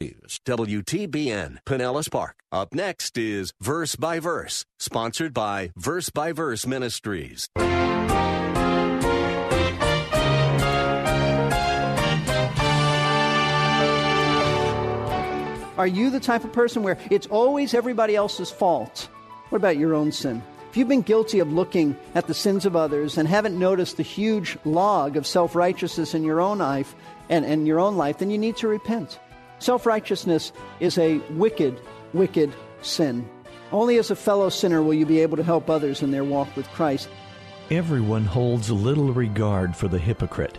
WTBN, Pinellas Park. Up next is Verse by Verse, sponsored by Verse by Verse Ministries. Are you the type of person where it's always everybody else's fault? What about your own sin? If you've been guilty of looking at the sins of others and haven't noticed the huge log of self righteousness in your own life and, and your own life, then you need to repent. Self righteousness is a wicked, wicked sin. Only as a fellow sinner will you be able to help others in their walk with Christ. Everyone holds little regard for the hypocrite.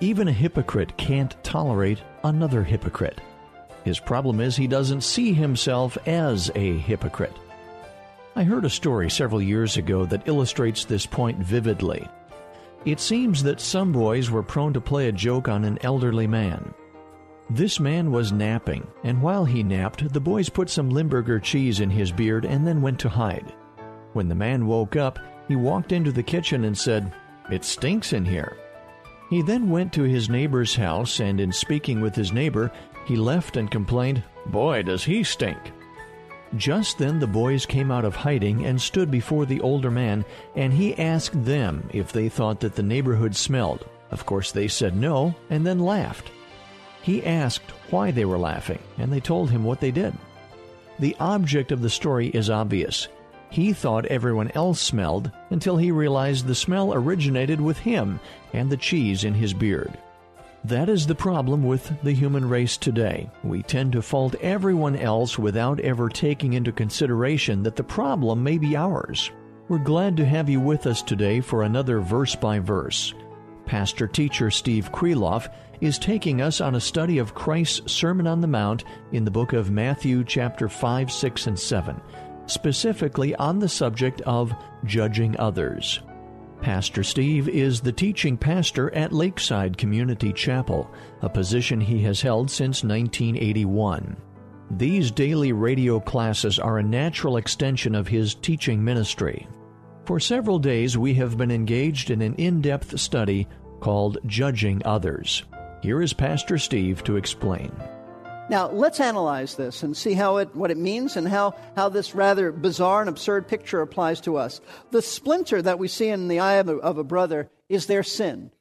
Even a hypocrite can't tolerate another hypocrite. His problem is he doesn't see himself as a hypocrite. I heard a story several years ago that illustrates this point vividly. It seems that some boys were prone to play a joke on an elderly man. This man was napping, and while he napped, the boys put some Limburger cheese in his beard and then went to hide. When the man woke up, he walked into the kitchen and said, It stinks in here. He then went to his neighbor's house, and in speaking with his neighbor, he left and complained, Boy, does he stink! Just then the boys came out of hiding and stood before the older man, and he asked them if they thought that the neighborhood smelled. Of course, they said no, and then laughed. He asked why they were laughing, and they told him what they did. The object of the story is obvious. He thought everyone else smelled until he realized the smell originated with him and the cheese in his beard. That is the problem with the human race today. We tend to fault everyone else without ever taking into consideration that the problem may be ours. We're glad to have you with us today for another verse by verse. Pastor teacher Steve Kreloff is taking us on a study of Christ's Sermon on the Mount in the book of Matthew, chapter 5, 6, and 7, specifically on the subject of judging others. Pastor Steve is the teaching pastor at Lakeside Community Chapel, a position he has held since 1981. These daily radio classes are a natural extension of his teaching ministry. For several days, we have been engaged in an in depth study called Judging Others. Here is Pastor Steve to explain. Now, let's analyze this and see how it, what it means and how, how this rather bizarre and absurd picture applies to us. The splinter that we see in the eye of a, of a brother is their sin.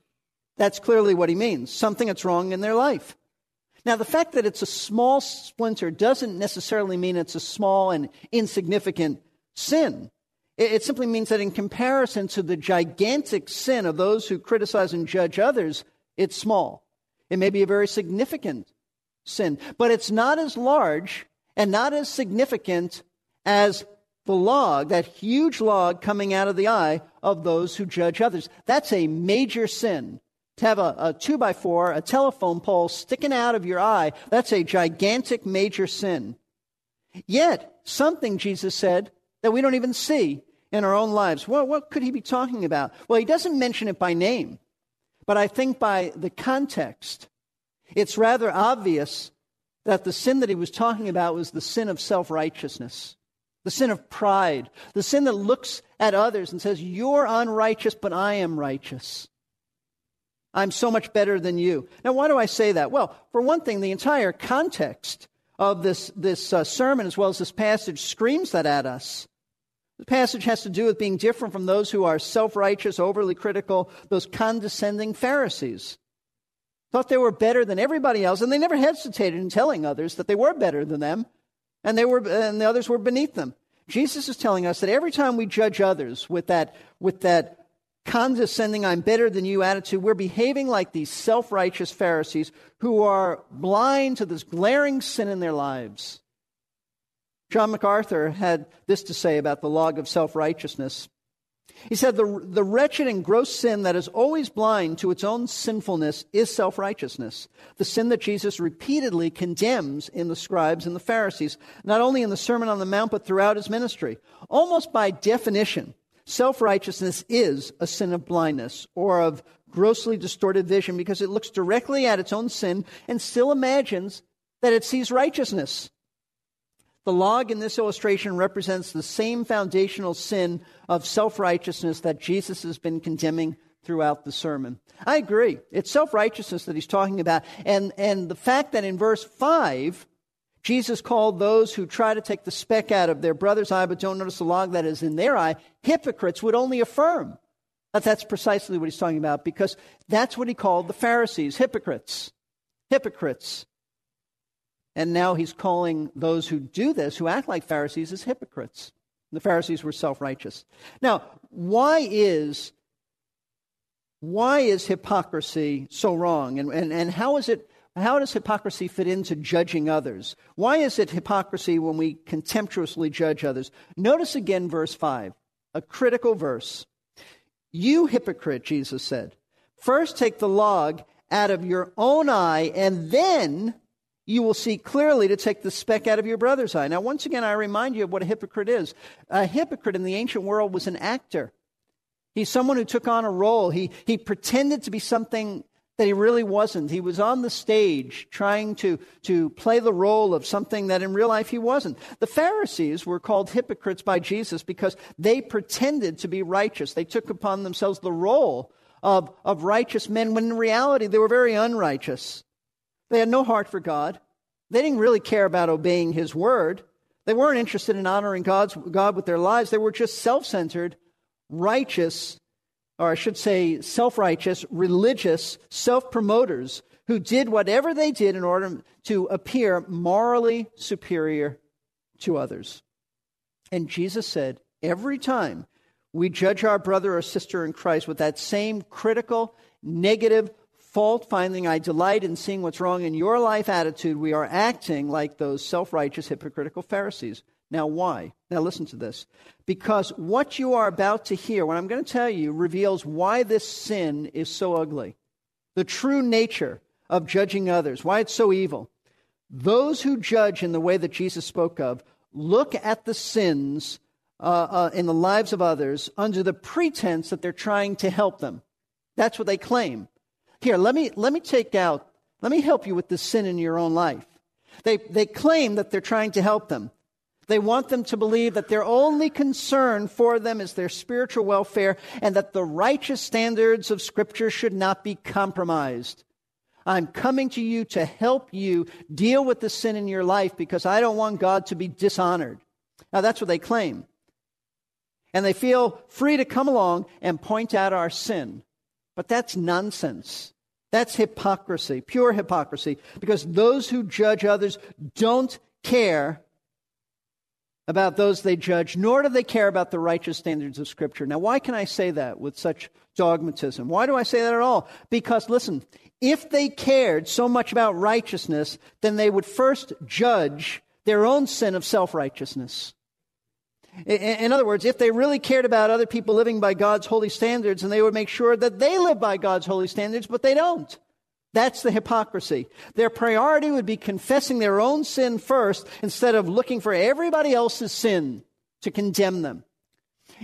That's clearly what he means something that's wrong in their life. Now, the fact that it's a small splinter doesn't necessarily mean it's a small and insignificant sin. It, it simply means that in comparison to the gigantic sin of those who criticize and judge others, it's small. It may be a very significant sin. But it's not as large and not as significant as the log, that huge log coming out of the eye of those who judge others. That's a major sin. To have a, a two by four, a telephone pole sticking out of your eye, that's a gigantic major sin. Yet, something Jesus said that we don't even see in our own lives. Well, what could he be talking about? Well, he doesn't mention it by name, but I think by the context it's rather obvious that the sin that he was talking about was the sin of self righteousness, the sin of pride, the sin that looks at others and says, You're unrighteous, but I am righteous. I'm so much better than you. Now, why do I say that? Well, for one thing, the entire context of this, this uh, sermon, as well as this passage, screams that at us. The passage has to do with being different from those who are self righteous, overly critical, those condescending Pharisees thought they were better than everybody else, and they never hesitated in telling others that they were better than them, and they were and the others were beneath them. Jesus is telling us that every time we judge others with that with that condescending I'm better than you attitude, we're behaving like these self-righteous Pharisees who are blind to this glaring sin in their lives. John MacArthur had this to say about the log of self-righteousness. He said, the, the wretched and gross sin that is always blind to its own sinfulness is self righteousness. The sin that Jesus repeatedly condemns in the scribes and the Pharisees, not only in the Sermon on the Mount, but throughout his ministry. Almost by definition, self righteousness is a sin of blindness or of grossly distorted vision because it looks directly at its own sin and still imagines that it sees righteousness. The log in this illustration represents the same foundational sin of self righteousness that Jesus has been condemning throughout the sermon. I agree. It's self righteousness that he's talking about. And, and the fact that in verse 5, Jesus called those who try to take the speck out of their brother's eye but don't notice the log that is in their eye hypocrites would only affirm that that's precisely what he's talking about because that's what he called the Pharisees hypocrites. Hypocrites. And now he's calling those who do this, who act like Pharisees, as hypocrites. The Pharisees were self righteous. Now, why is why is hypocrisy so wrong? And, and, and how is it how does hypocrisy fit into judging others? Why is it hypocrisy when we contemptuously judge others? Notice again verse 5, a critical verse. You hypocrite, Jesus said, first take the log out of your own eye, and then you will see clearly to take the speck out of your brother's eye. Now, once again, I remind you of what a hypocrite is. A hypocrite in the ancient world was an actor. He's someone who took on a role. He, he pretended to be something that he really wasn't. He was on the stage trying to, to play the role of something that in real life he wasn't. The Pharisees were called hypocrites by Jesus because they pretended to be righteous. They took upon themselves the role of, of righteous men when in reality they were very unrighteous. They had no heart for God. They didn't really care about obeying His word. They weren't interested in honoring God's, God with their lives. They were just self centered, righteous, or I should say self righteous, religious, self promoters who did whatever they did in order to appear morally superior to others. And Jesus said, every time we judge our brother or sister in Christ with that same critical, negative, fault finding, I delight in seeing what's wrong in your life attitude, we are acting like those self righteous, hypocritical Pharisees. Now, why? Now, listen to this. Because what you are about to hear, what I'm going to tell you, reveals why this sin is so ugly. The true nature of judging others, why it's so evil. Those who judge in the way that Jesus spoke of look at the sins uh, uh, in the lives of others under the pretense that they're trying to help them. That's what they claim. Here, let me, let me take out, let me help you with the sin in your own life. They, they claim that they're trying to help them. They want them to believe that their only concern for them is their spiritual welfare and that the righteous standards of Scripture should not be compromised. I'm coming to you to help you deal with the sin in your life because I don't want God to be dishonored. Now, that's what they claim. And they feel free to come along and point out our sin. But that's nonsense. That's hypocrisy, pure hypocrisy, because those who judge others don't care about those they judge, nor do they care about the righteous standards of Scripture. Now, why can I say that with such dogmatism? Why do I say that at all? Because, listen, if they cared so much about righteousness, then they would first judge their own sin of self righteousness. In other words, if they really cared about other people living by God's holy standards, and they would make sure that they live by God's holy standards, but they don't. That's the hypocrisy. Their priority would be confessing their own sin first instead of looking for everybody else's sin to condemn them.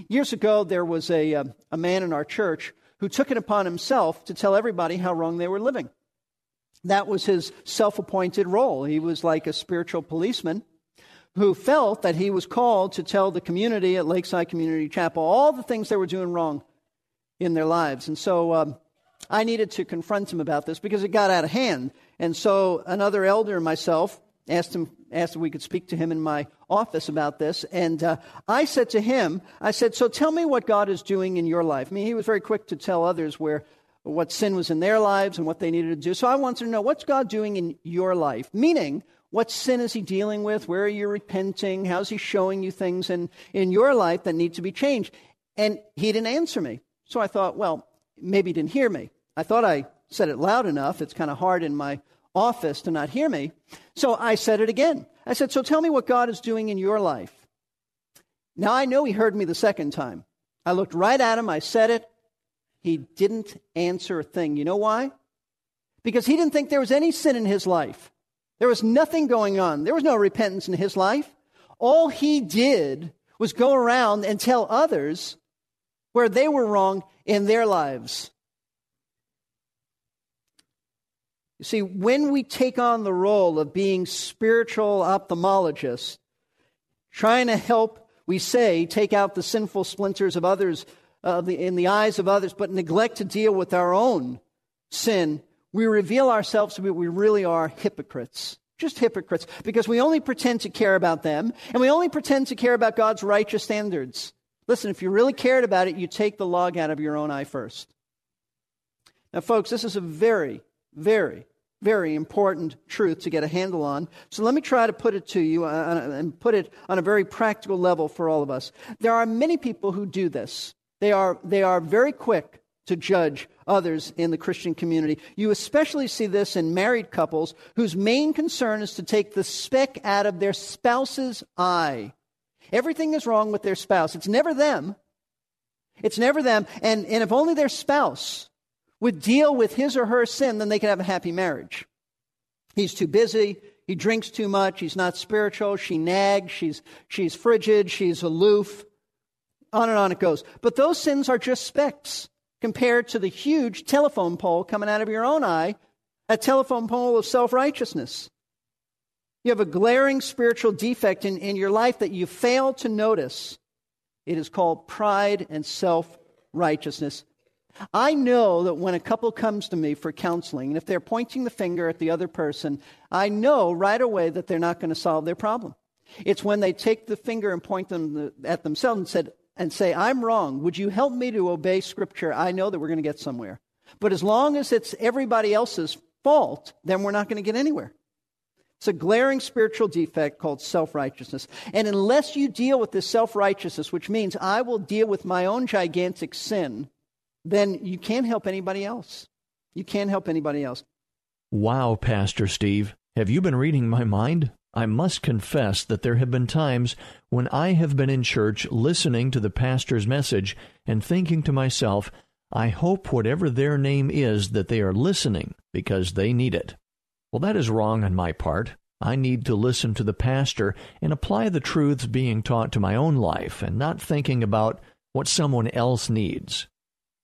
Years ago, there was a, uh, a man in our church who took it upon himself to tell everybody how wrong they were living. That was his self appointed role. He was like a spiritual policeman who felt that he was called to tell the community at Lakeside Community Chapel all the things they were doing wrong in their lives. And so um, I needed to confront him about this because it got out of hand. And so another elder and myself asked him asked if we could speak to him in my office about this. And uh, I said to him, I said, "So tell me what God is doing in your life." I mean, he was very quick to tell others where what sin was in their lives and what they needed to do. So I wanted to know what's God doing in your life, meaning what sin is he dealing with? Where are you repenting? How's he showing you things in, in your life that need to be changed? And he didn't answer me. So I thought, well, maybe he didn't hear me. I thought I said it loud enough. It's kind of hard in my office to not hear me. So I said it again. I said, So tell me what God is doing in your life. Now I know he heard me the second time. I looked right at him, I said it. He didn't answer a thing. You know why? Because he didn't think there was any sin in his life. There was nothing going on. There was no repentance in his life. All he did was go around and tell others where they were wrong in their lives. You see, when we take on the role of being spiritual ophthalmologists, trying to help, we say, take out the sinful splinters of others uh, in the eyes of others, but neglect to deal with our own sin, we reveal ourselves to be we really are hypocrites. Just hypocrites, because we only pretend to care about them, and we only pretend to care about God's righteous standards. Listen, if you really cared about it, you take the log out of your own eye first. Now, folks, this is a very, very, very important truth to get a handle on. So let me try to put it to you uh, and put it on a very practical level for all of us. There are many people who do this. They are, they are very quick to judge others in the Christian community. You especially see this in married couples whose main concern is to take the speck out of their spouse's eye. Everything is wrong with their spouse. It's never them. It's never them. And, and if only their spouse would deal with his or her sin, then they could have a happy marriage. He's too busy. He drinks too much. He's not spiritual. She nags. She's, she's frigid. She's aloof. On and on it goes. But those sins are just specks compared to the huge telephone pole coming out of your own eye, a telephone pole of self righteousness. You have a glaring spiritual defect in, in your life that you fail to notice. It is called pride and self righteousness. I know that when a couple comes to me for counseling, and if they're pointing the finger at the other person, I know right away that they're not going to solve their problem. It's when they take the finger and point them at themselves and said, and say, I'm wrong. Would you help me to obey Scripture? I know that we're going to get somewhere. But as long as it's everybody else's fault, then we're not going to get anywhere. It's a glaring spiritual defect called self righteousness. And unless you deal with this self righteousness, which means I will deal with my own gigantic sin, then you can't help anybody else. You can't help anybody else. Wow, Pastor Steve. Have you been reading my mind? I must confess that there have been times when I have been in church listening to the pastor's message and thinking to myself, I hope whatever their name is that they are listening because they need it. Well, that is wrong on my part. I need to listen to the pastor and apply the truths being taught to my own life and not thinking about what someone else needs.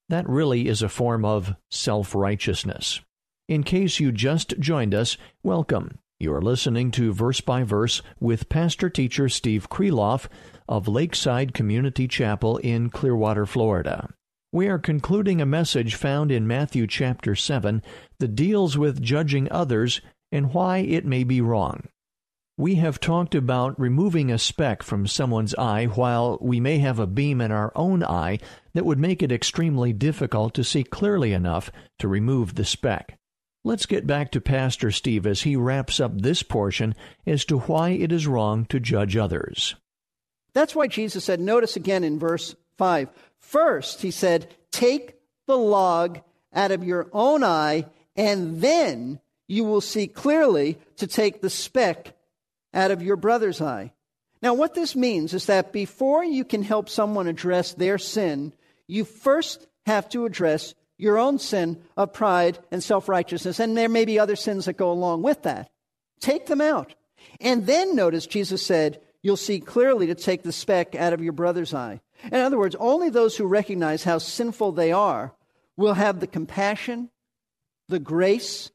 That really is a form of self righteousness. In case you just joined us, welcome. You are listening to Verse by Verse with pastor teacher Steve Kreloff of Lakeside Community Chapel in Clearwater, Florida. We are concluding a message found in Matthew chapter 7 that deals with judging others and why it may be wrong. We have talked about removing a speck from someone's eye while we may have a beam in our own eye that would make it extremely difficult to see clearly enough to remove the speck. Let's get back to Pastor Steve as he wraps up this portion as to why it is wrong to judge others. That's why Jesus said, notice again in verse 5. First, he said, take the log out of your own eye, and then you will see clearly to take the speck out of your brother's eye. Now, what this means is that before you can help someone address their sin, you first have to address your own sin of pride and self righteousness. And there may be other sins that go along with that. Take them out. And then notice Jesus said, You'll see clearly to take the speck out of your brother's eye. In other words, only those who recognize how sinful they are will have the compassion, the grace,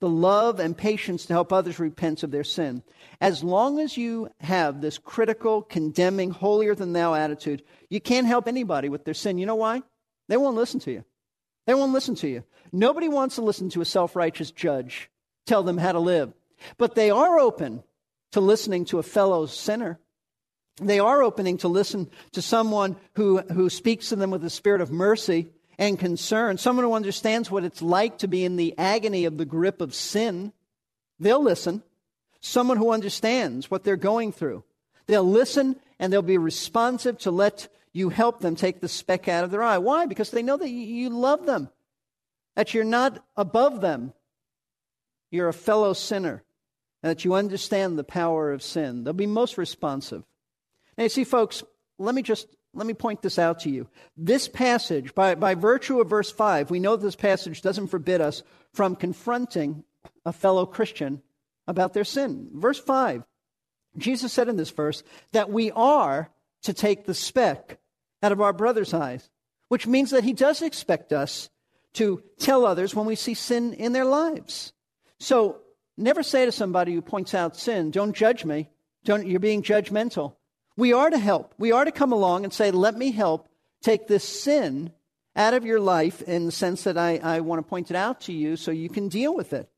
the love, and patience to help others repent of their sin. As long as you have this critical, condemning, holier than thou attitude, you can't help anybody with their sin. You know why? They won't listen to you. They won't listen to you. Nobody wants to listen to a self righteous judge tell them how to live. But they are open to listening to a fellow sinner. They are opening to listen to someone who, who speaks to them with a spirit of mercy and concern, someone who understands what it's like to be in the agony of the grip of sin. They'll listen. Someone who understands what they're going through. They'll listen and they'll be responsive to let you help them take the speck out of their eye. Why? Because they know that you love them, that you're not above them. You're a fellow sinner, and that you understand the power of sin. They'll be most responsive. Now, you see, folks, let me just let me point this out to you. This passage, by, by virtue of verse 5, we know this passage doesn't forbid us from confronting a fellow Christian about their sin. Verse 5, Jesus said in this verse that we are to take the speck out of our brother's eyes, which means that he does expect us to tell others when we see sin in their lives. So never say to somebody who points out sin, don't judge me. Don't, you're being judgmental. We are to help. We are to come along and say, let me help take this sin out of your life in the sense that I, I want to point it out to you so you can deal with it.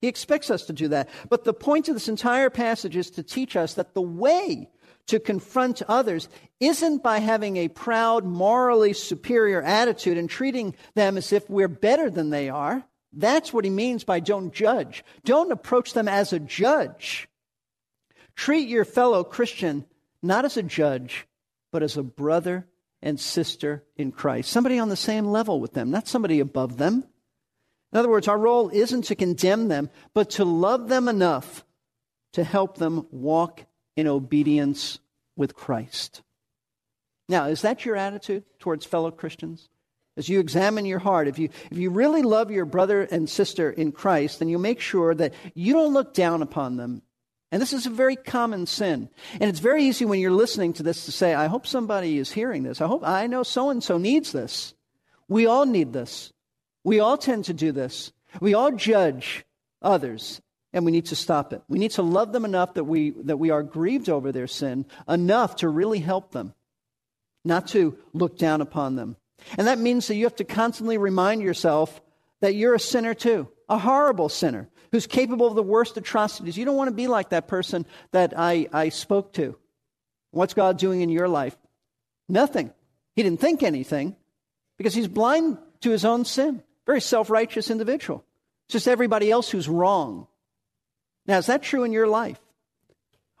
He expects us to do that. But the point of this entire passage is to teach us that the way to confront others isn't by having a proud, morally superior attitude and treating them as if we're better than they are. That's what he means by don't judge. Don't approach them as a judge. Treat your fellow Christian not as a judge, but as a brother and sister in Christ. Somebody on the same level with them, not somebody above them. In other words, our role isn't to condemn them, but to love them enough to help them walk in obedience with Christ. Now, is that your attitude towards fellow Christians? As you examine your heart, if you, if you really love your brother and sister in Christ, then you make sure that you don't look down upon them. And this is a very common sin. And it's very easy when you're listening to this to say, I hope somebody is hearing this. I hope I know so and so needs this. We all need this. We all tend to do this. We all judge others, and we need to stop it. We need to love them enough that we, that we are grieved over their sin, enough to really help them, not to look down upon them. And that means that you have to constantly remind yourself that you're a sinner too, a horrible sinner who's capable of the worst atrocities. You don't want to be like that person that I, I spoke to. What's God doing in your life? Nothing. He didn't think anything because he's blind to his own sin. Very self righteous individual. It's just everybody else who's wrong. Now, is that true in your life?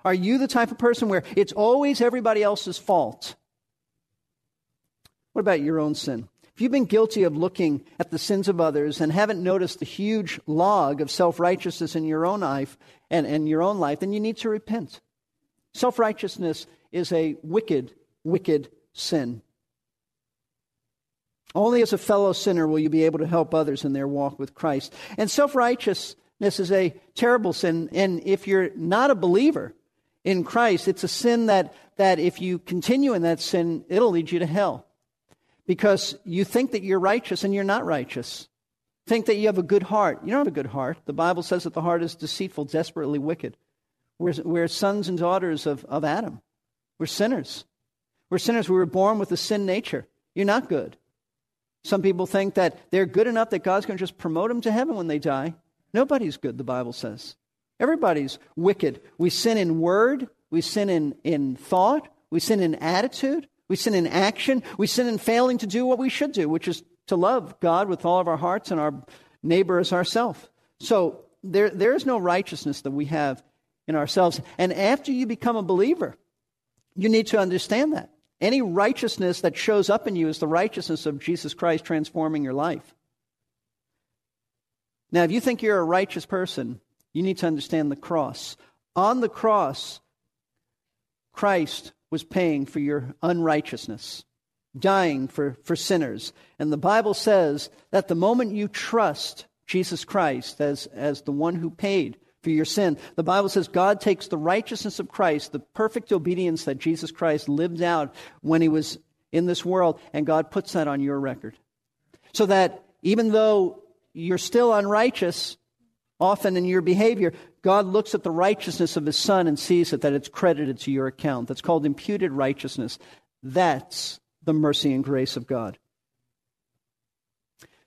Are you the type of person where it's always everybody else's fault? What about your own sin? If you've been guilty of looking at the sins of others and haven't noticed the huge log of self righteousness in your own life and, and your own life, then you need to repent. Self righteousness is a wicked, wicked sin. Only as a fellow sinner will you be able to help others in their walk with Christ. And self righteousness is a terrible sin. And if you're not a believer in Christ, it's a sin that, that if you continue in that sin, it'll lead you to hell. Because you think that you're righteous and you're not righteous. Think that you have a good heart. You don't have a good heart. The Bible says that the heart is deceitful, desperately wicked. We're, we're sons and daughters of, of Adam. We're sinners. We're sinners. We were born with a sin nature. You're not good. Some people think that they're good enough that God's going to just promote them to heaven when they die. Nobody's good, the Bible says. Everybody's wicked. We sin in word, we sin in, in thought, we sin in attitude, we sin in action, we sin in failing to do what we should do, which is to love God with all of our hearts and our neighbor as ourselves. So there, there is no righteousness that we have in ourselves. And after you become a believer, you need to understand that. Any righteousness that shows up in you is the righteousness of Jesus Christ transforming your life. Now, if you think you're a righteous person, you need to understand the cross. On the cross, Christ was paying for your unrighteousness, dying for, for sinners. And the Bible says that the moment you trust Jesus Christ as, as the one who paid for your sin. The Bible says God takes the righteousness of Christ, the perfect obedience that Jesus Christ lived out when he was in this world, and God puts that on your record. So that even though you're still unrighteous, often in your behavior, God looks at the righteousness of his son and sees it that it's credited to your account. That's called imputed righteousness. That's the mercy and grace of God.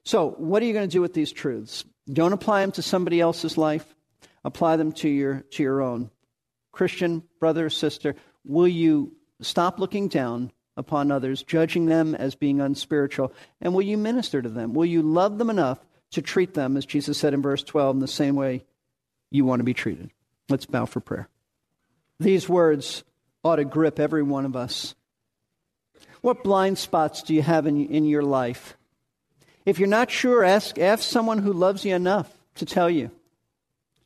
So, what are you going to do with these truths? Don't apply them to somebody else's life apply them to your, to your own. Christian brother sister, will you stop looking down upon others, judging them as being unspiritual, and will you minister to them? Will you love them enough to treat them, as Jesus said in verse 12, in the same way you want to be treated? Let's bow for prayer. These words ought to grip every one of us. What blind spots do you have in, in your life? If you're not sure, ask, ask someone who loves you enough to tell you.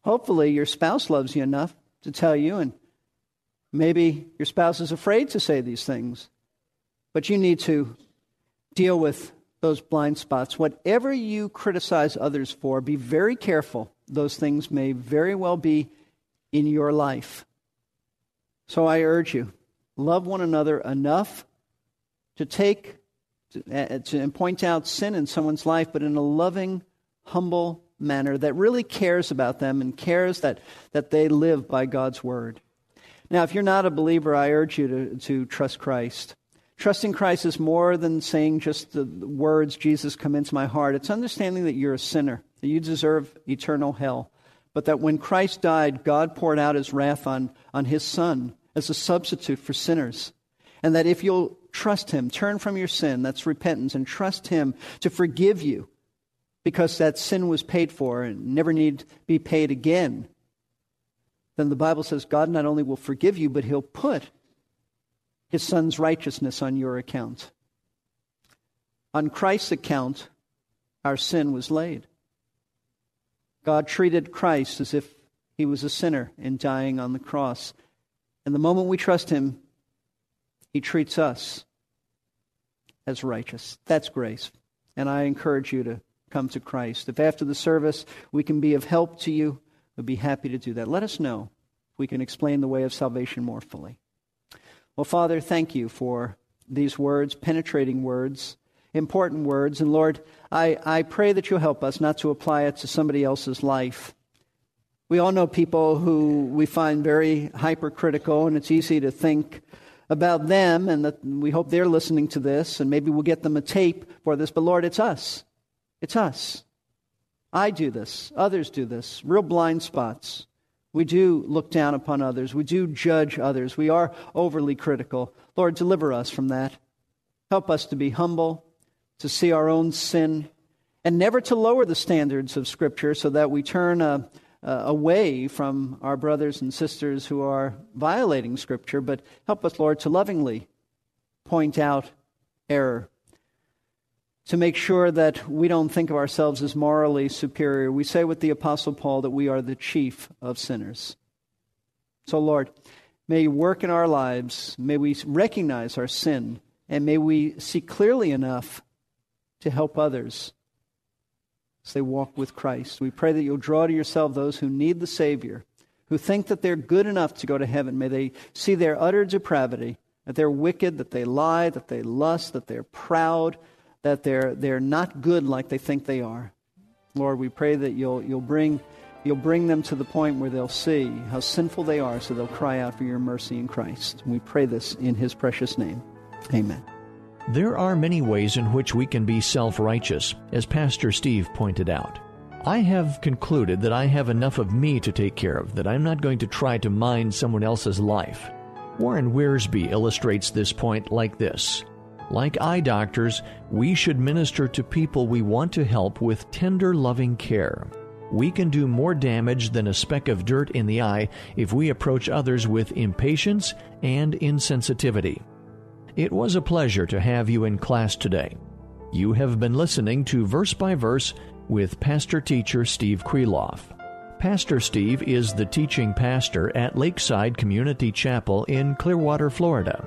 Hopefully, your spouse loves you enough to tell you, and maybe your spouse is afraid to say these things. But you need to deal with those blind spots. Whatever you criticize others for, be very careful. Those things may very well be in your life. So I urge you, love one another enough to take to, uh, to, and point out sin in someone's life, but in a loving, humble manner that really cares about them and cares that, that they live by God's word. Now, if you're not a believer, I urge you to, to trust Christ. Trusting Christ is more than saying just the words, Jesus, come into my heart. It's understanding that you're a sinner, that you deserve eternal hell, but that when Christ died, God poured out his wrath on, on his Son as a substitute for sinners. And that if you'll trust him, turn from your sin, that's repentance, and trust him to forgive you because that sin was paid for and never need be paid again, then the Bible says God not only will forgive you, but he'll put his son's righteousness on your account. On Christ's account, our sin was laid. God treated Christ as if he was a sinner in dying on the cross. And the moment we trust him, he treats us as righteous. That's grace. And I encourage you to come to Christ. If after the service we can be of help to you, we'd be happy to do that. Let us know if we can explain the way of salvation more fully. Well, Father, thank you for these words, penetrating words, important words. And Lord, I, I pray that you'll help us not to apply it to somebody else's life. We all know people who we find very hypercritical, and it's easy to think about them, and that we hope they're listening to this, and maybe we'll get them a tape for this. But Lord, it's us. It's us. I do this. Others do this. Real blind spots. We do look down upon others. We do judge others. We are overly critical. Lord, deliver us from that. Help us to be humble, to see our own sin, and never to lower the standards of Scripture so that we turn uh, uh, away from our brothers and sisters who are violating Scripture. But help us, Lord, to lovingly point out error to make sure that we don't think of ourselves as morally superior. We say with the Apostle Paul that we are the chief of sinners. So, Lord, may you work in our lives. May we recognize our sin, and may we see clearly enough to help others as they walk with Christ. We pray that you'll draw to yourself those who need the Savior, who think that they're good enough to go to heaven. May they see their utter depravity, that they're wicked, that they lie, that they lust, that they're proud that they're, they're not good like they think they are. Lord, we pray that you'll, you'll, bring, you'll bring them to the point where they'll see how sinful they are so they'll cry out for your mercy in Christ. We pray this in his precious name. Amen. There are many ways in which we can be self righteous, as Pastor Steve pointed out. I have concluded that I have enough of me to take care of, that I'm not going to try to mind someone else's life. Warren Wiersbe illustrates this point like this like eye doctors, we should minister to people we want to help with tender, loving care. We can do more damage than a speck of dirt in the eye if we approach others with impatience and insensitivity. It was a pleasure to have you in class today. You have been listening to Verse by Verse with Pastor Teacher Steve Kreloff. Pastor Steve is the teaching pastor at Lakeside Community Chapel in Clearwater, Florida.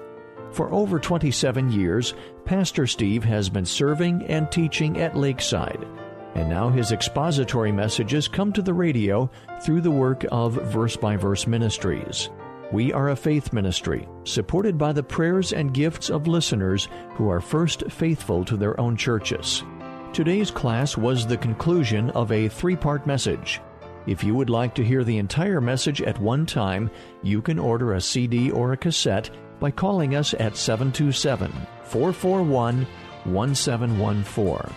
For over 27 years, Pastor Steve has been serving and teaching at Lakeside, and now his expository messages come to the radio through the work of Verse by Verse Ministries. We are a faith ministry, supported by the prayers and gifts of listeners who are first faithful to their own churches. Today's class was the conclusion of a three part message. If you would like to hear the entire message at one time, you can order a CD or a cassette by calling us at 727 441 1714.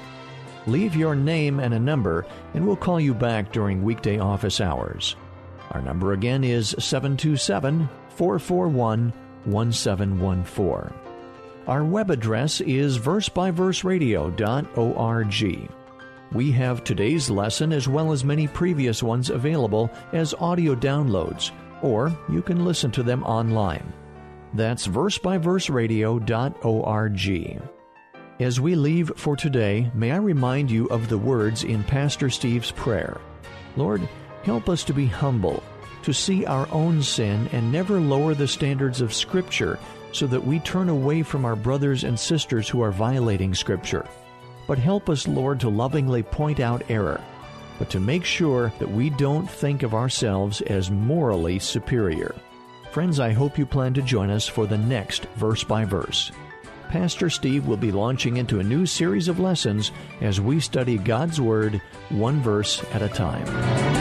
Leave your name and a number, and we'll call you back during weekday office hours. Our number again is 727 441 1714. Our web address is versebyverseradio.org. We have today's lesson as well as many previous ones available as audio downloads, or you can listen to them online. That's versebyverseradio.org. As we leave for today, may I remind you of the words in Pastor Steve's prayer Lord, help us to be humble, to see our own sin and never lower the standards of Scripture so that we turn away from our brothers and sisters who are violating Scripture. But help us, Lord, to lovingly point out error, but to make sure that we don't think of ourselves as morally superior. Friends, I hope you plan to join us for the next Verse by Verse. Pastor Steve will be launching into a new series of lessons as we study God's Word one verse at a time.